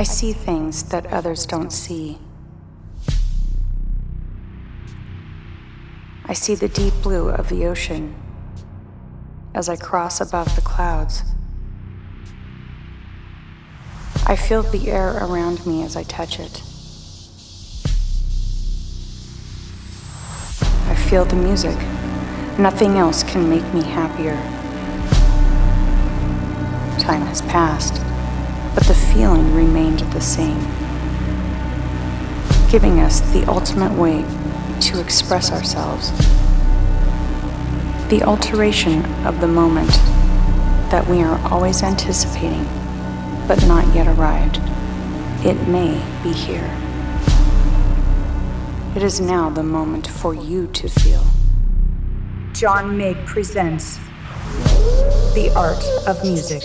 I see things that others don't see. I see the deep blue of the ocean as I cross above the clouds. I feel the air around me as I touch it. I feel the music. Nothing else can make me happier. Time has passed, but the feeling remained the same, giving us the ultimate way to express ourselves. The alteration of the moment that we are always anticipating but not yet arrived. It may be here. It is now the moment for you to feel. John Mig presents The Art of Music.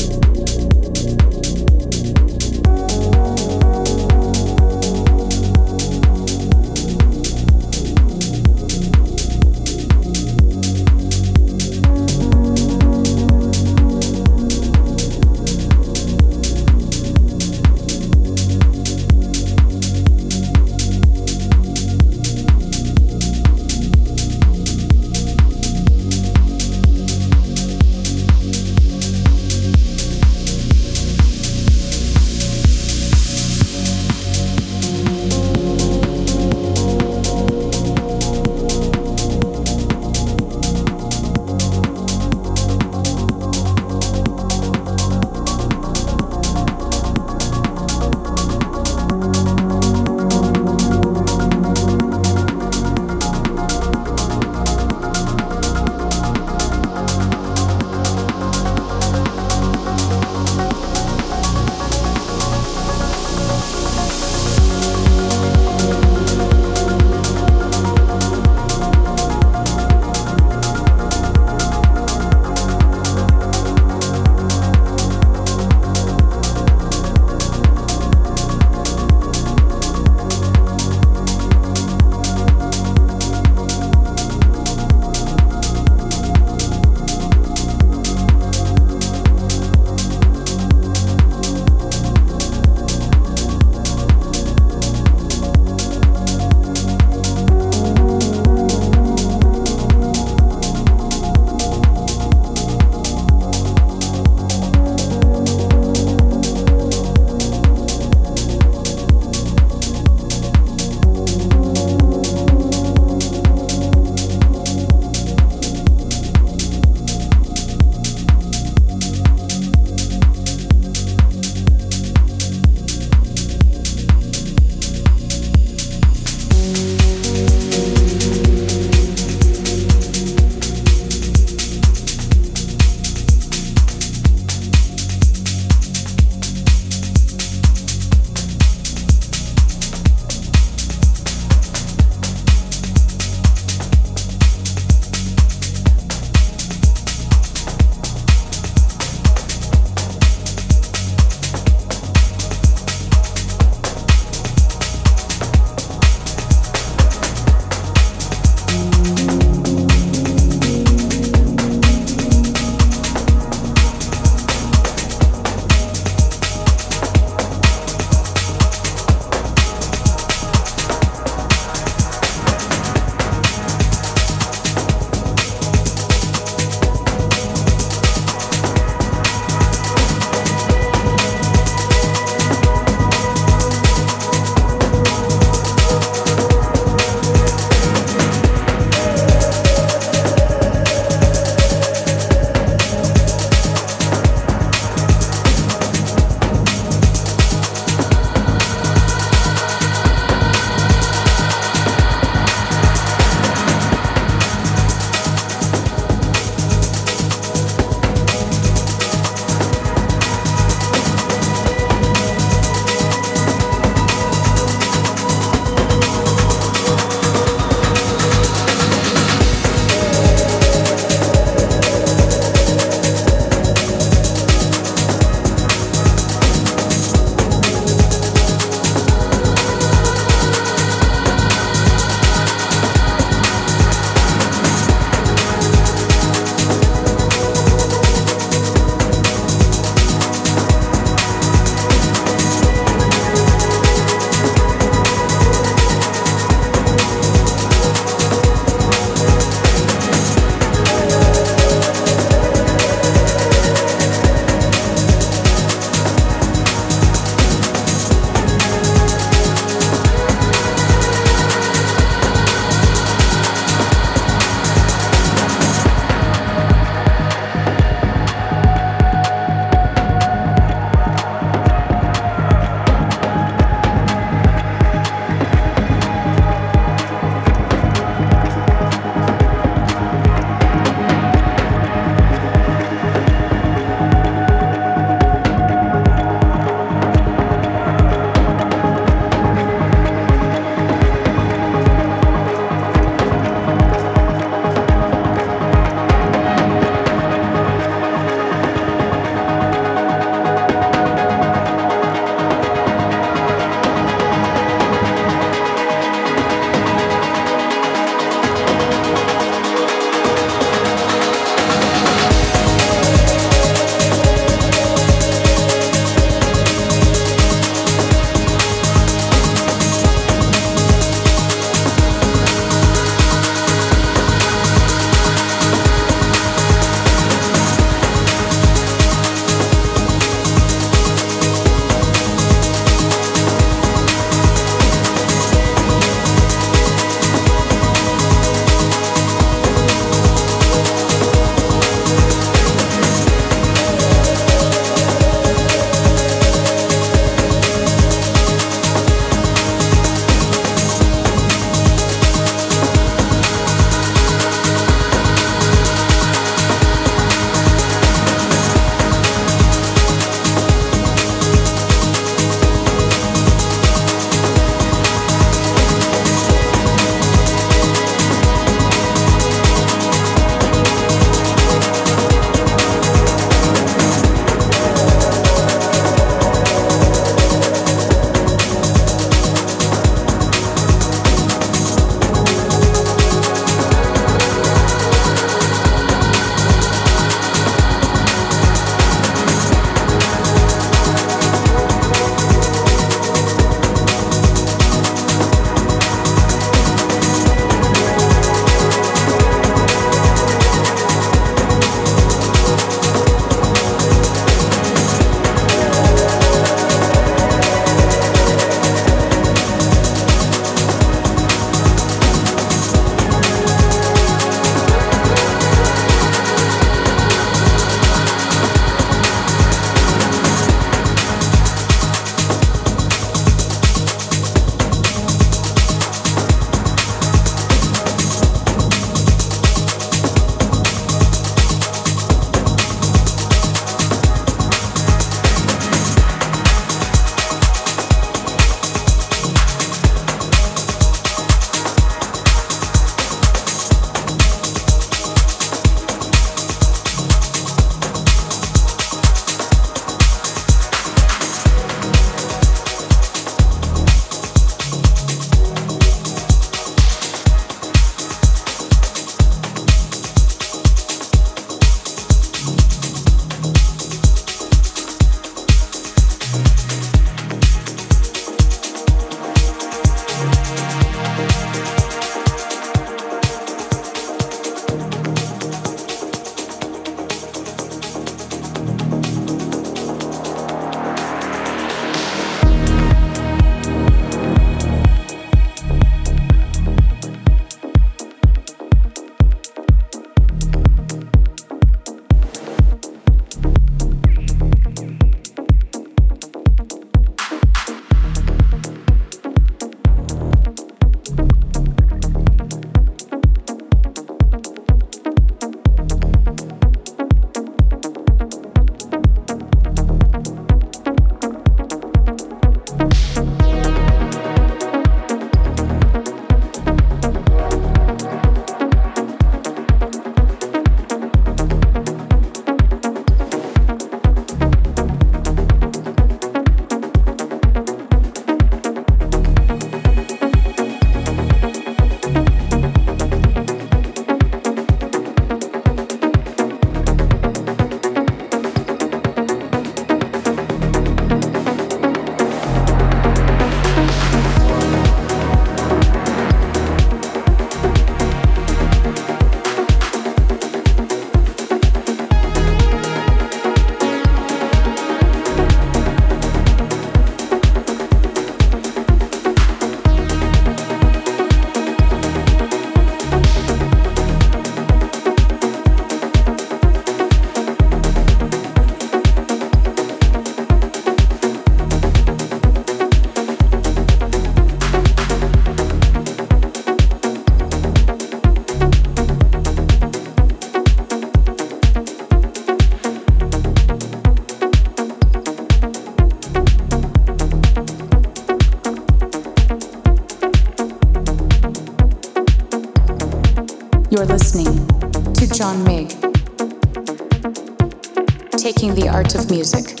The art of music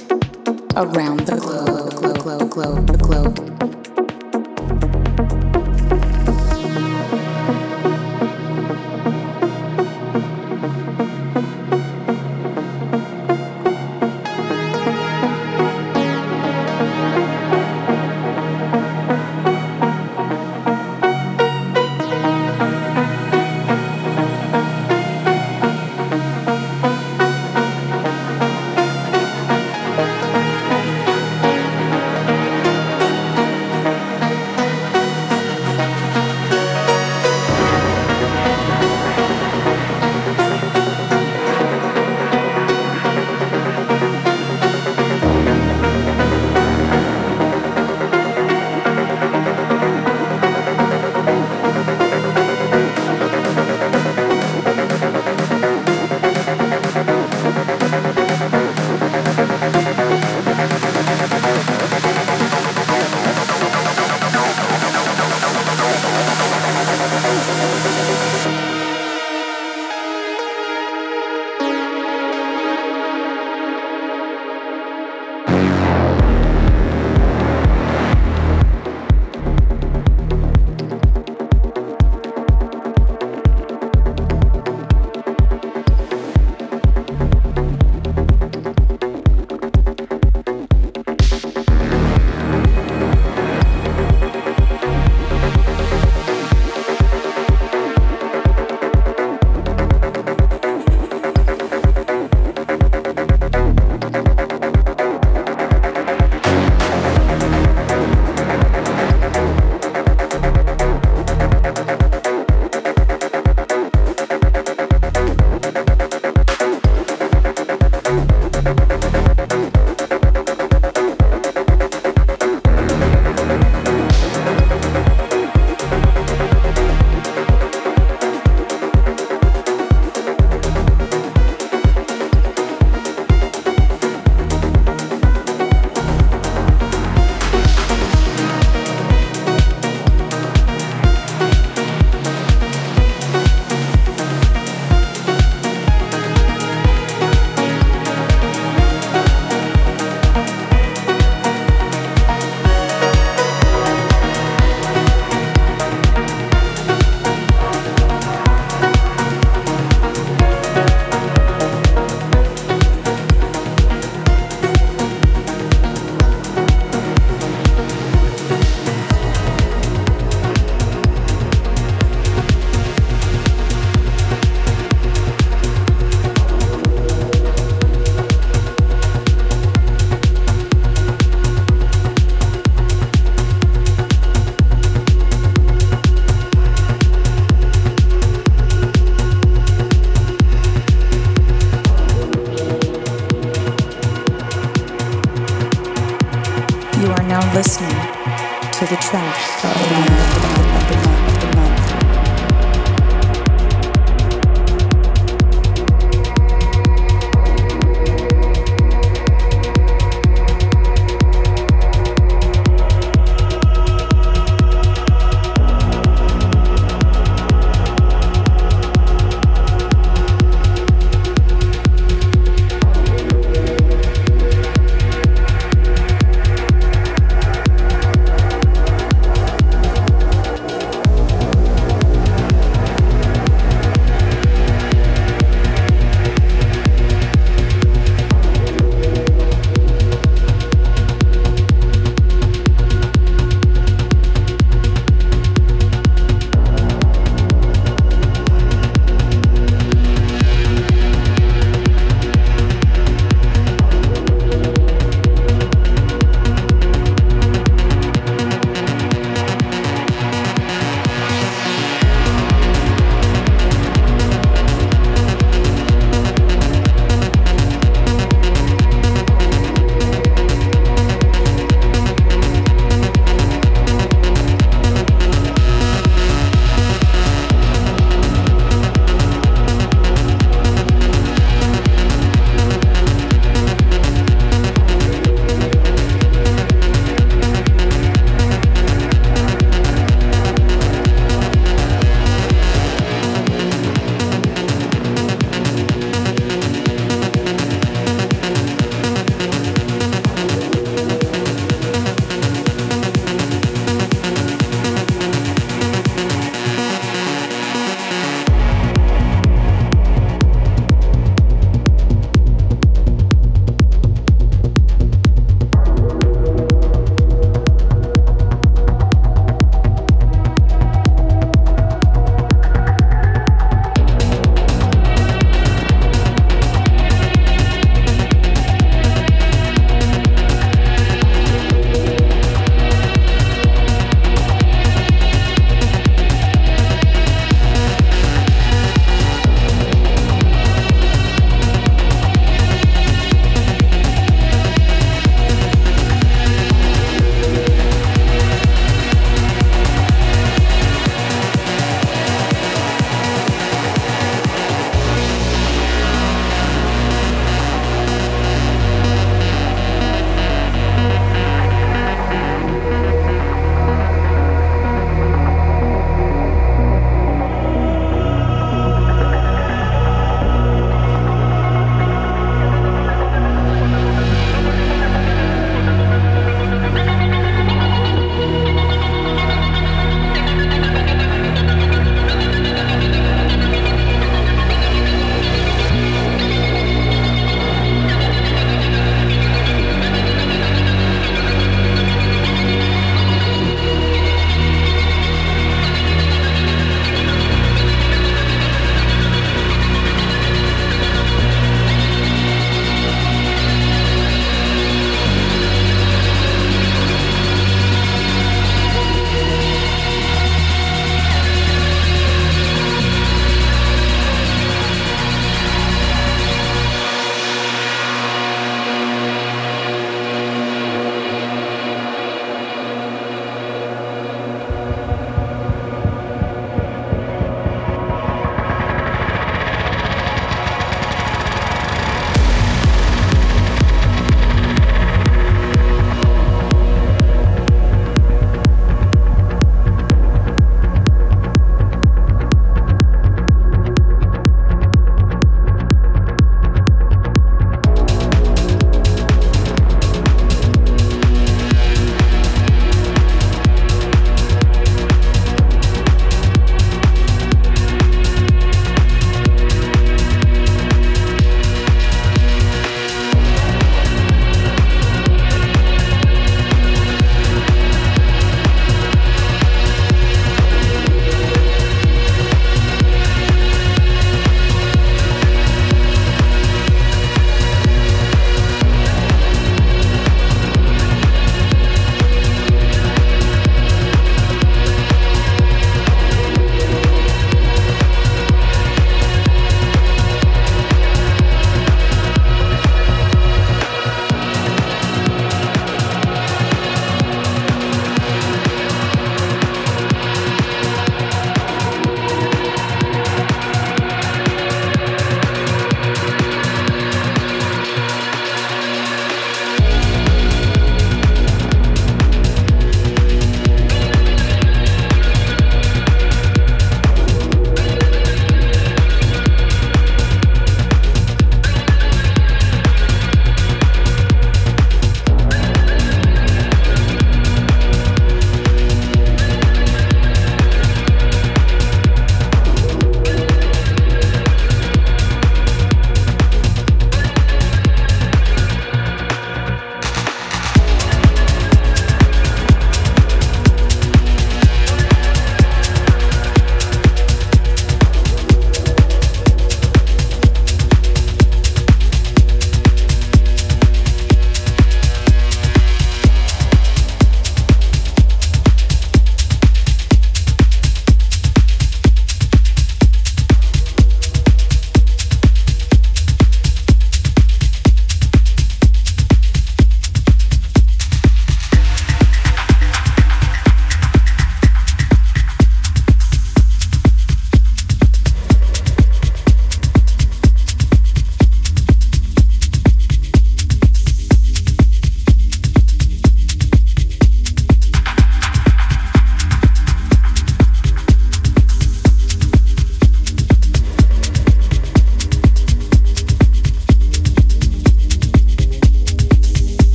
around the globe, globe, globe, globe, globe.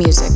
Music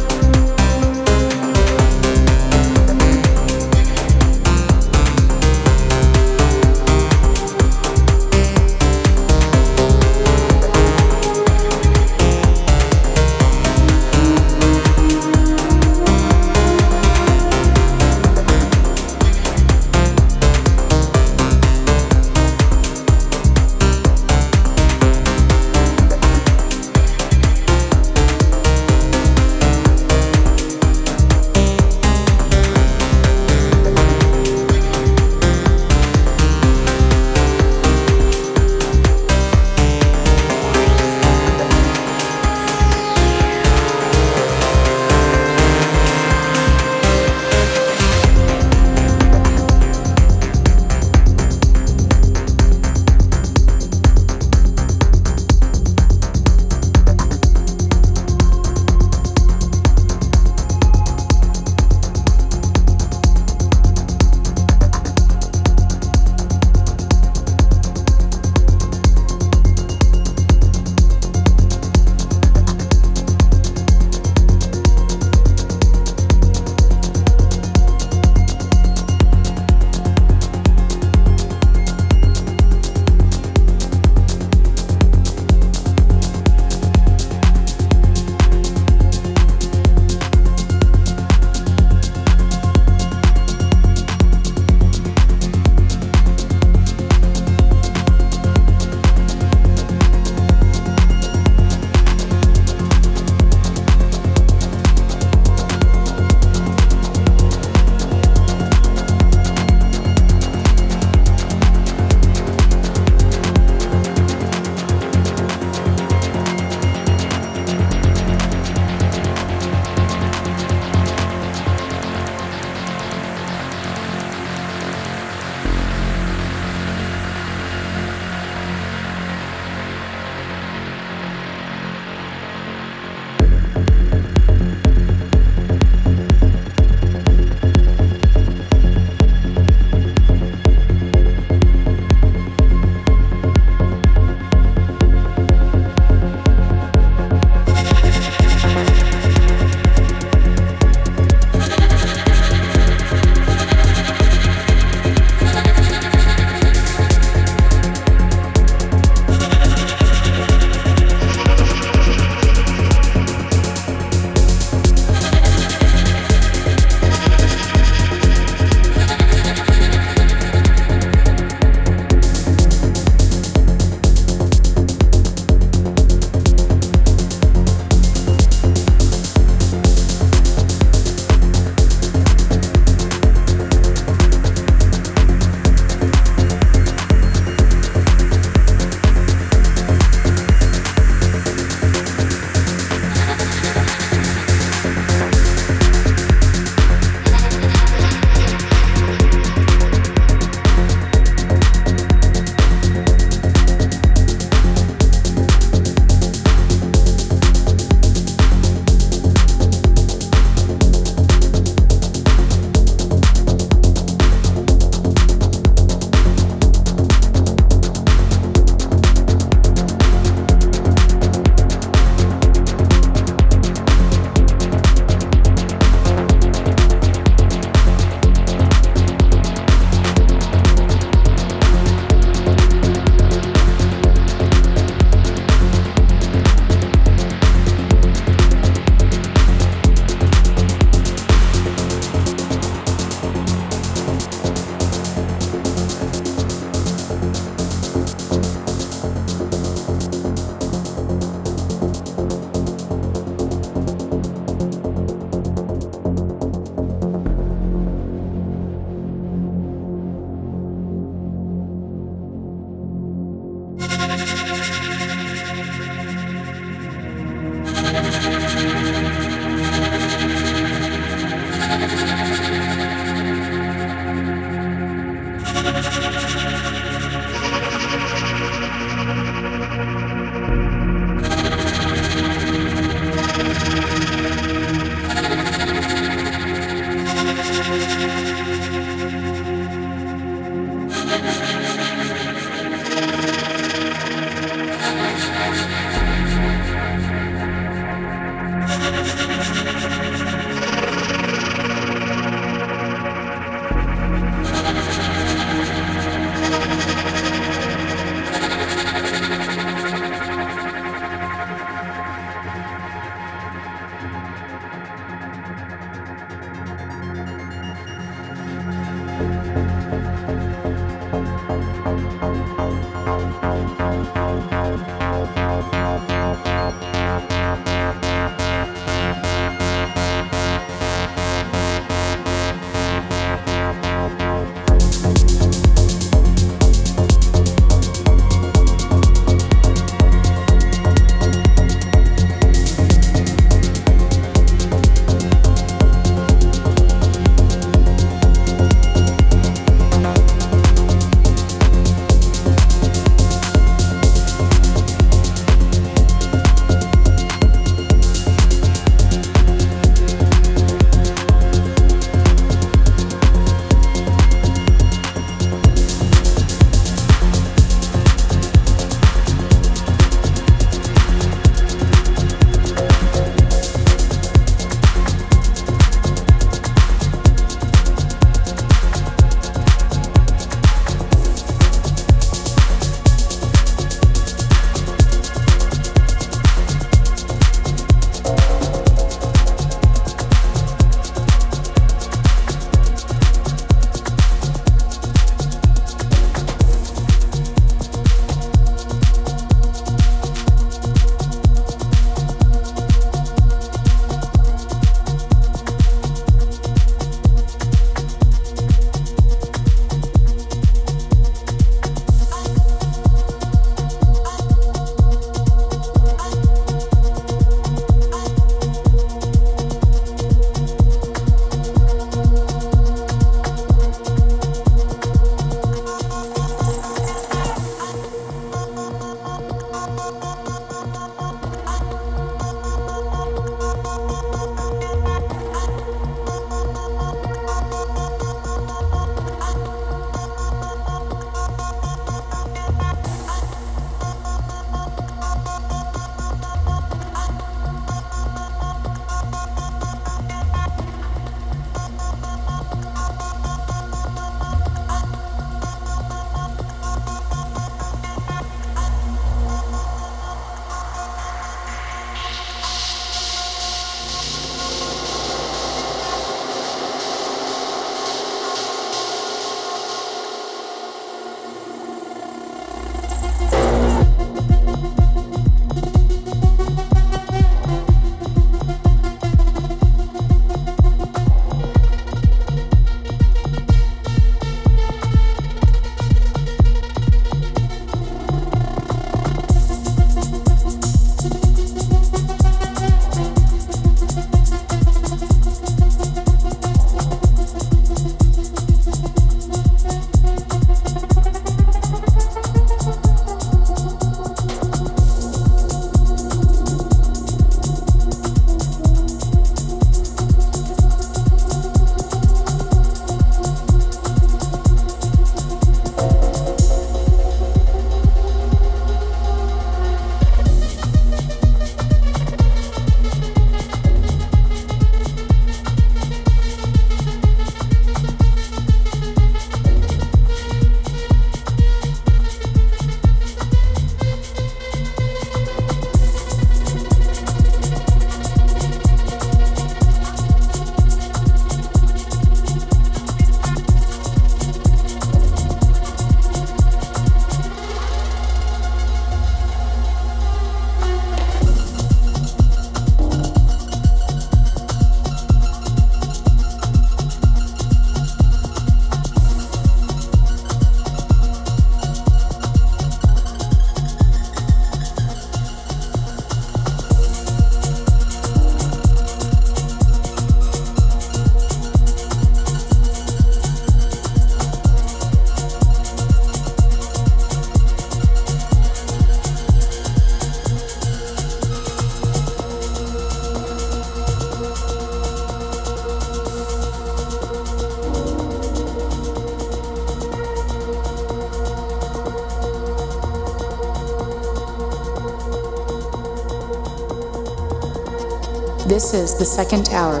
This is the second hour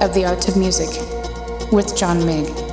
of The Art of Music with John Mig.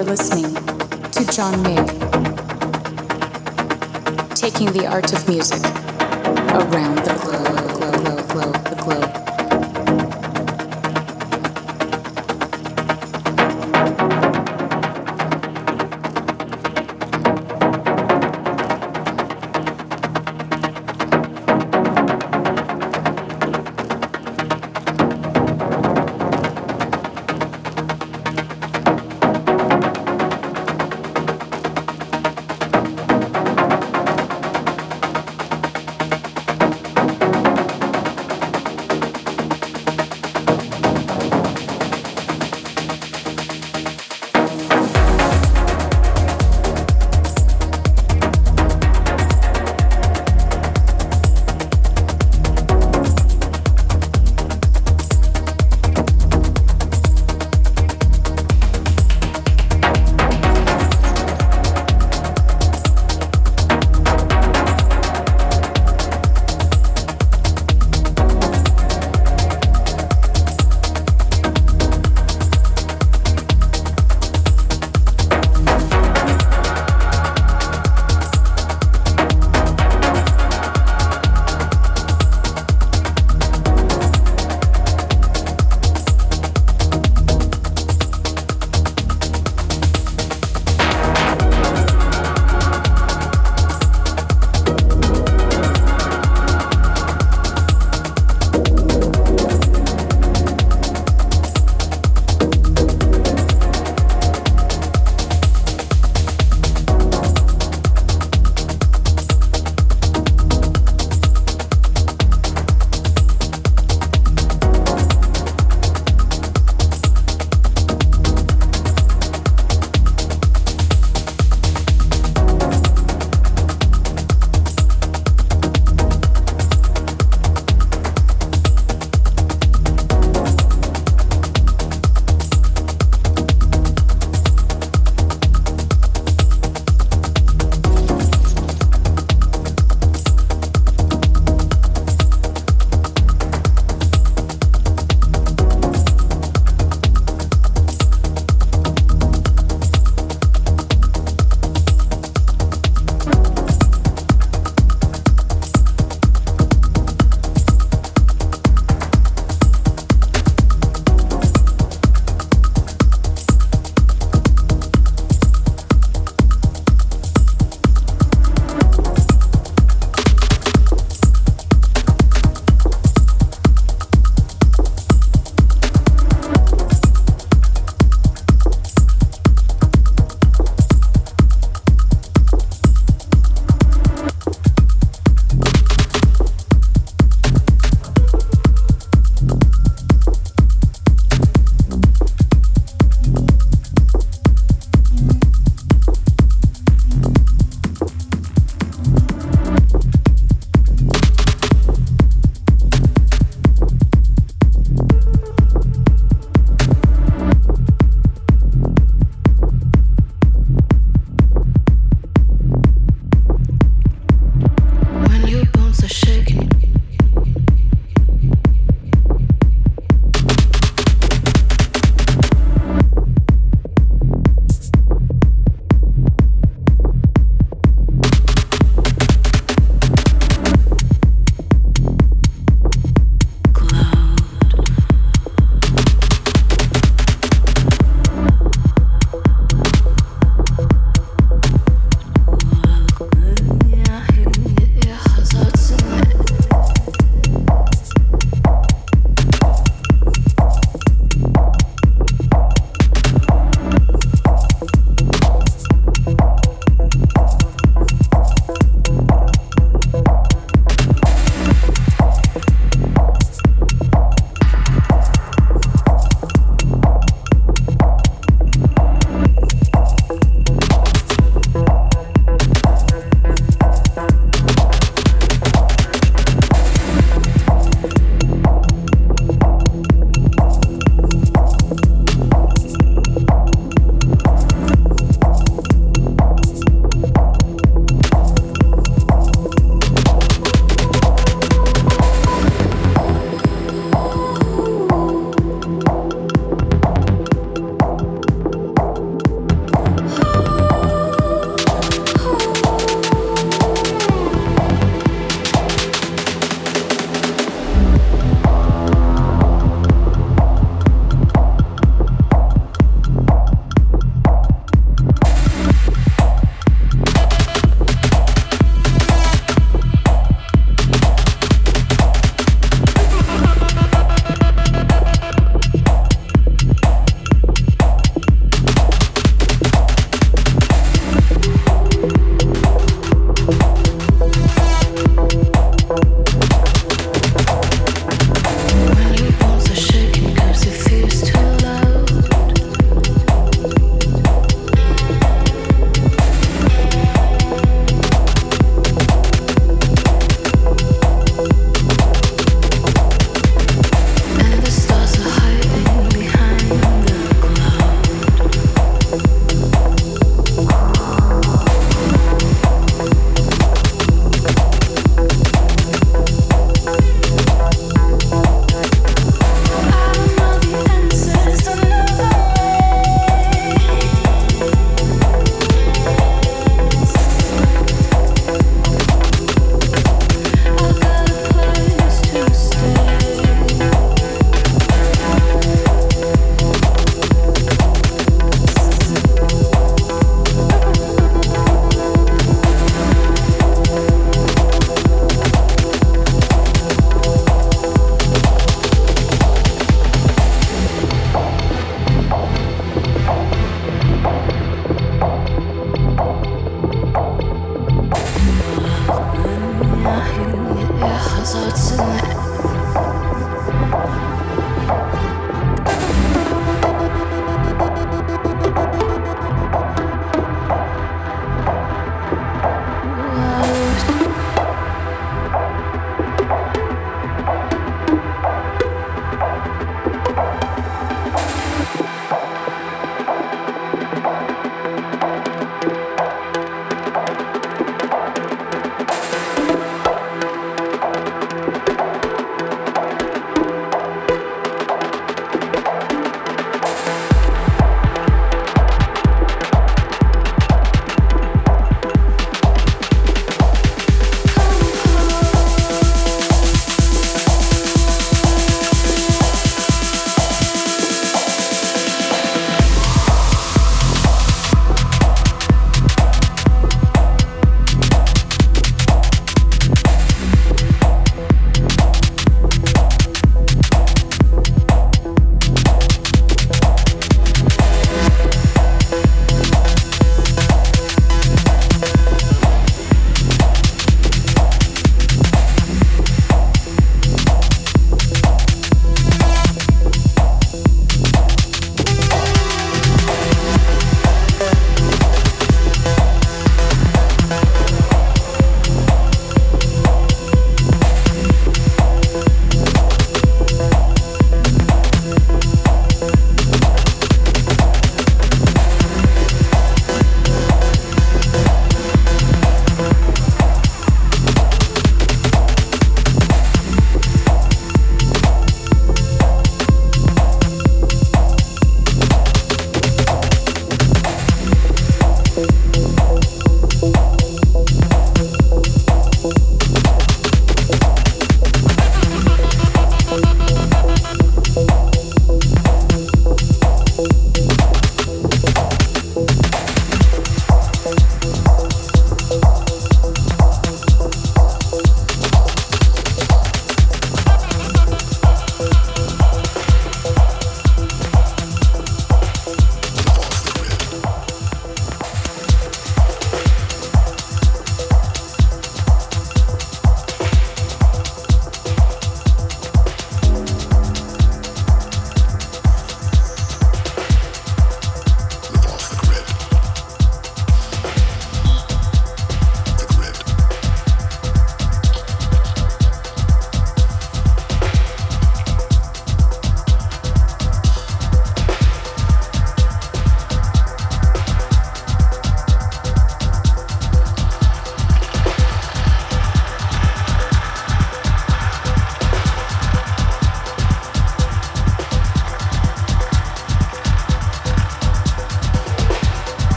You're listening to John Mig, taking the art of music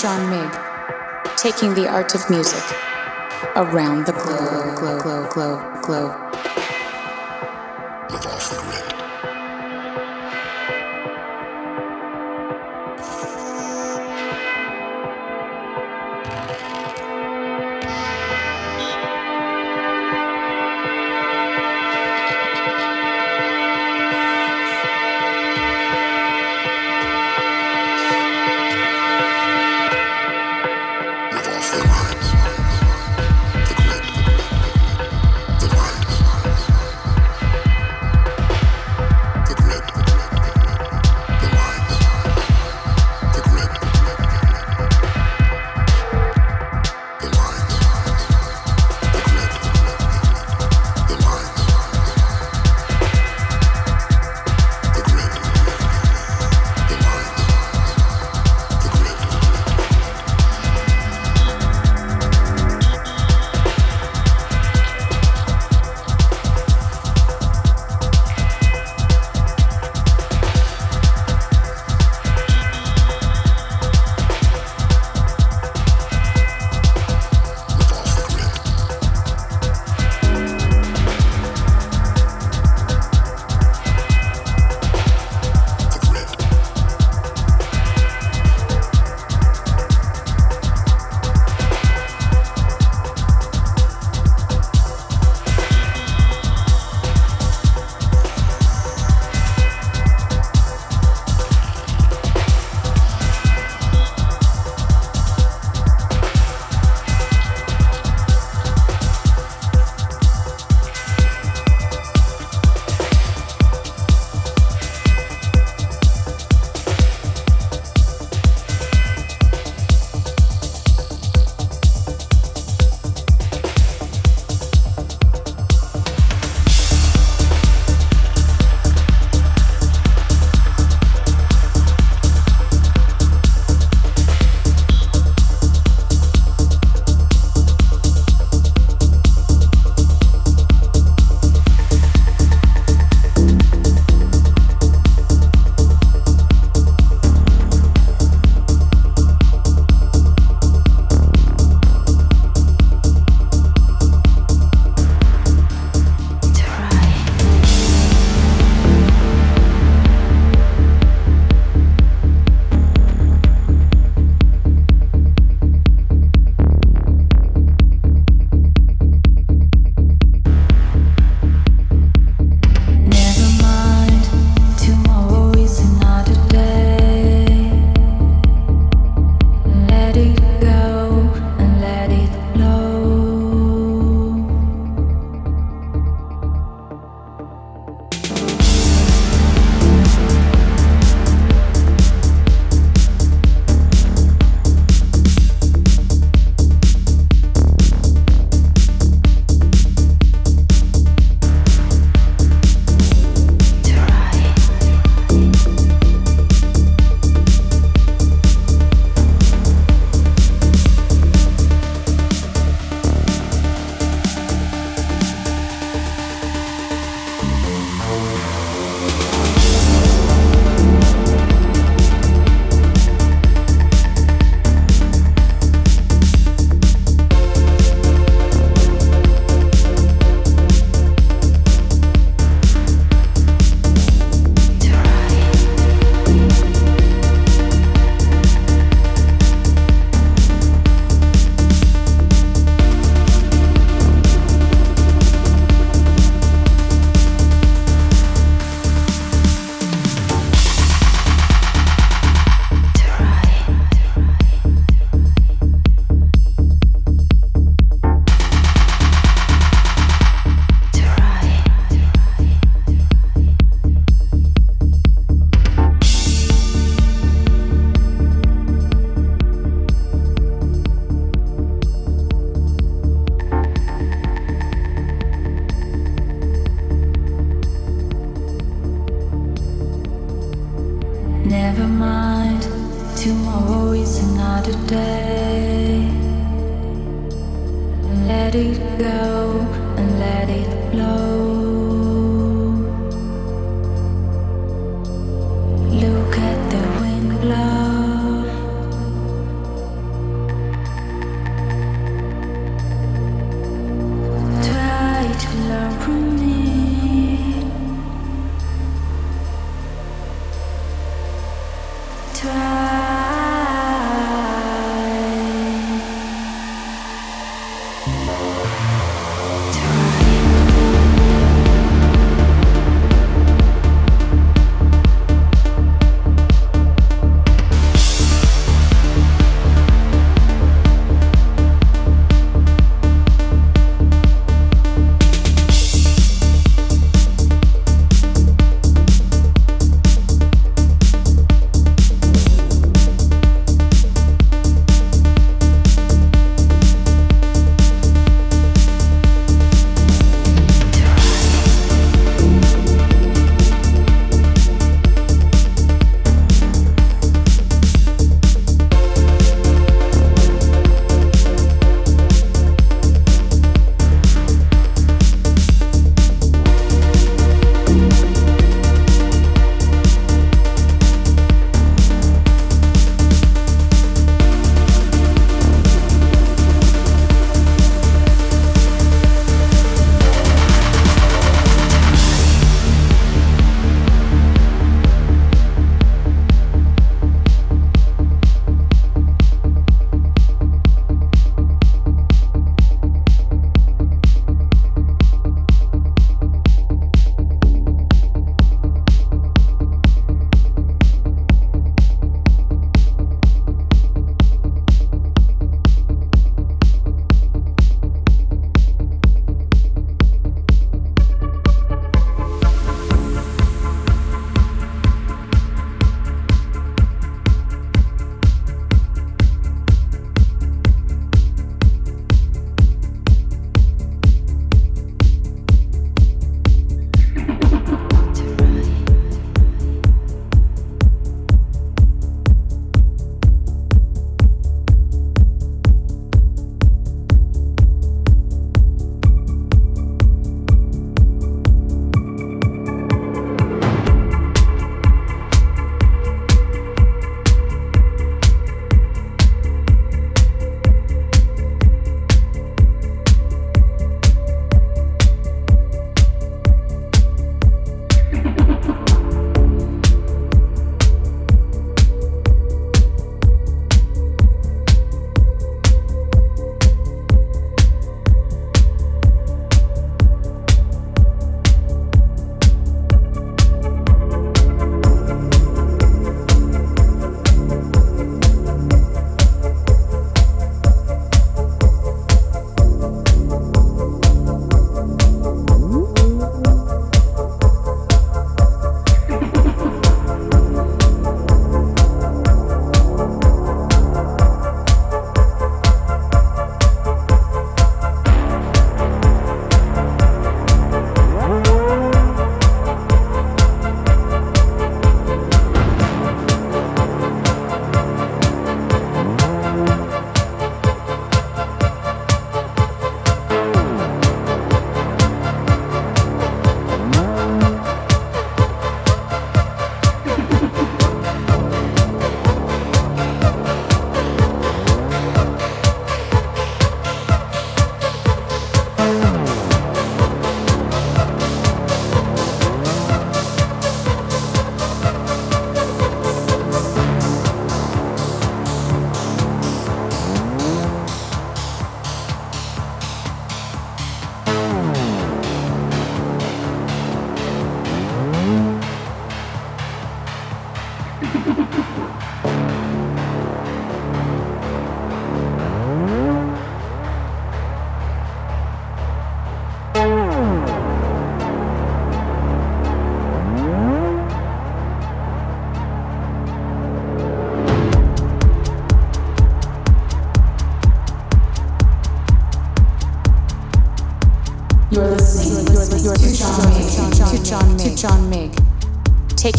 John Mig, taking the art of music around the globe, globe, globe, globe, globe.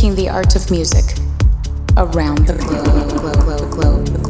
The art of music around the globe, globe, globe, globe,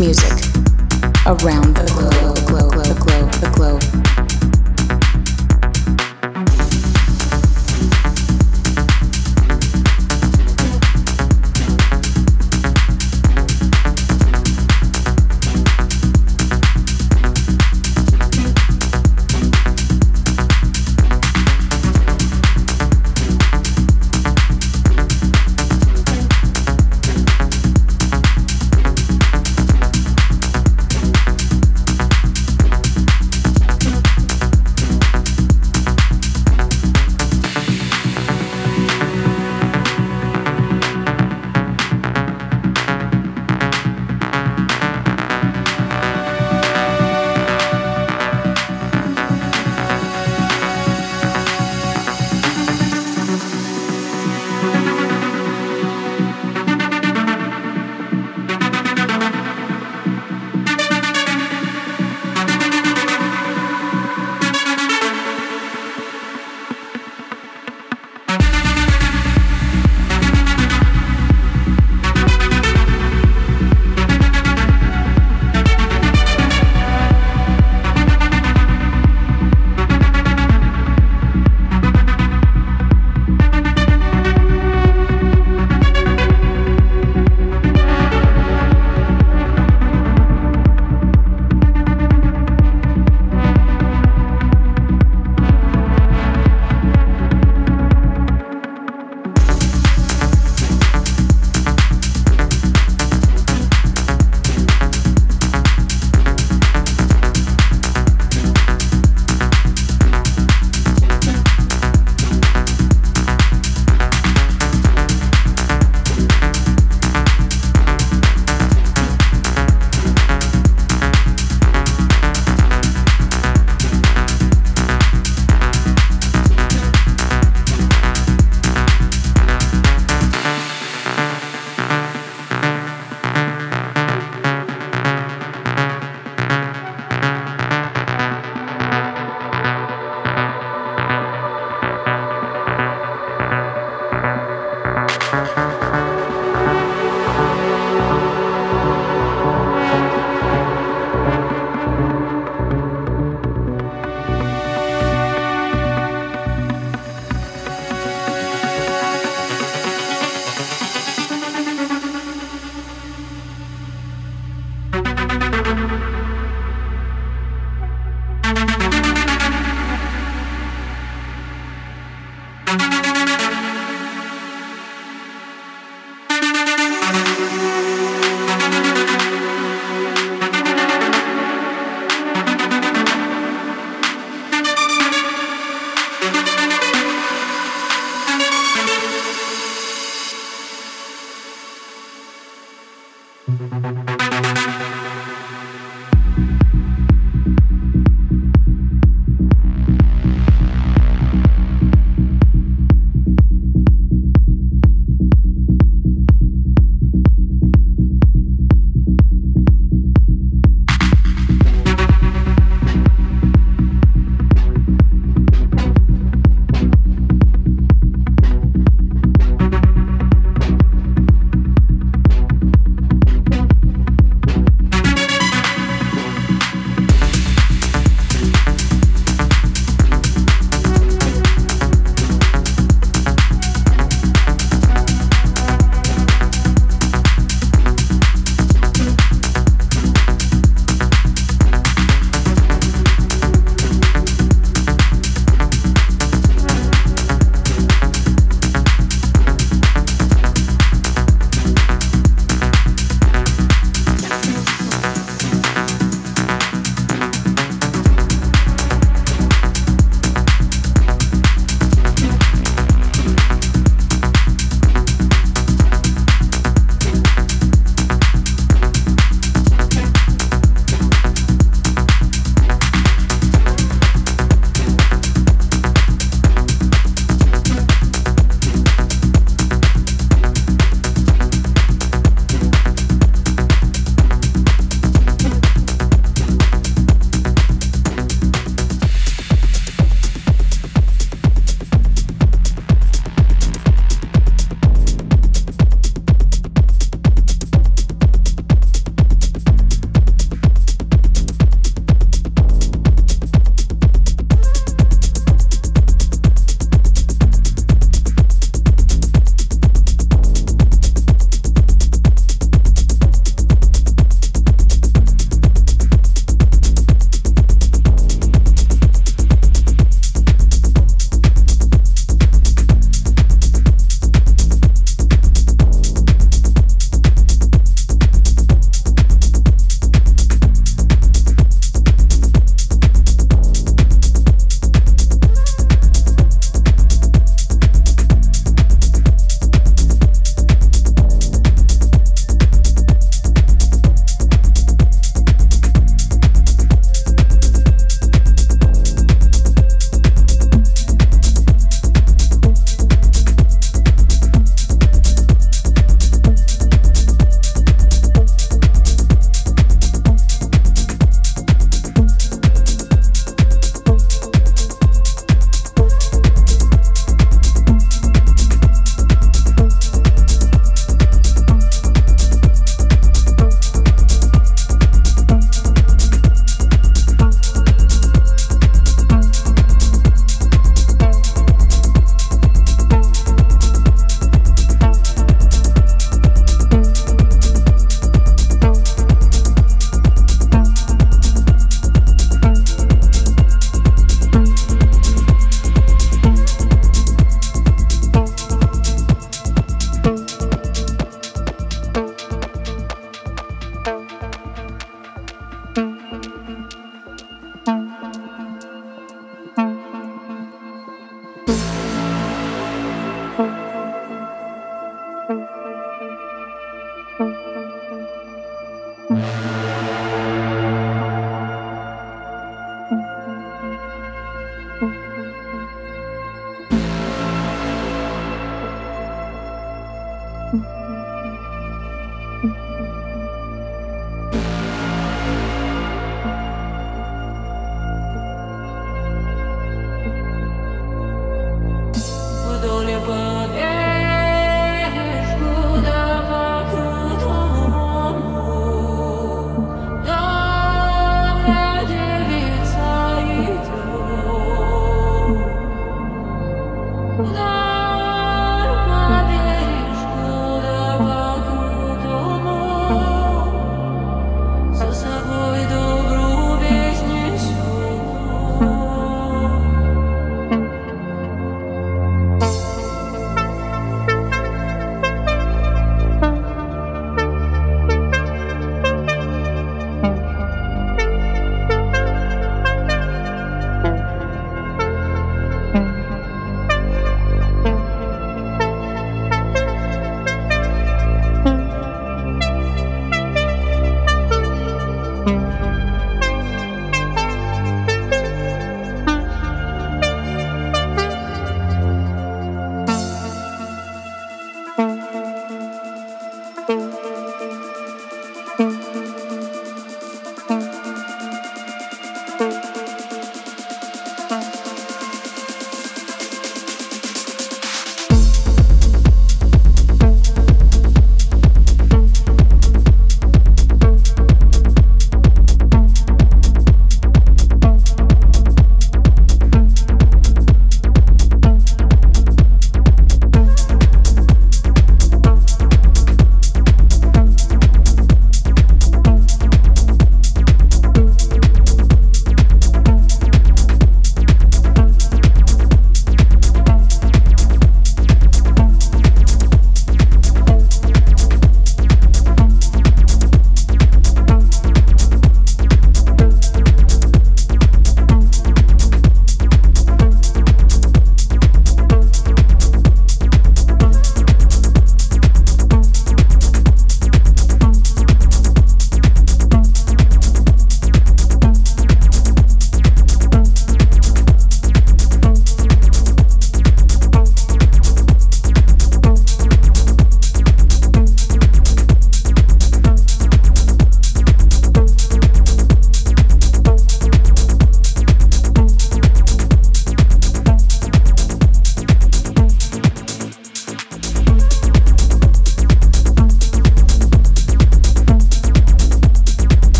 music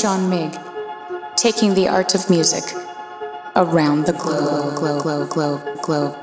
John Mig, taking the art of music around the globe, globe, globe, globe, globe.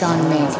John Mig.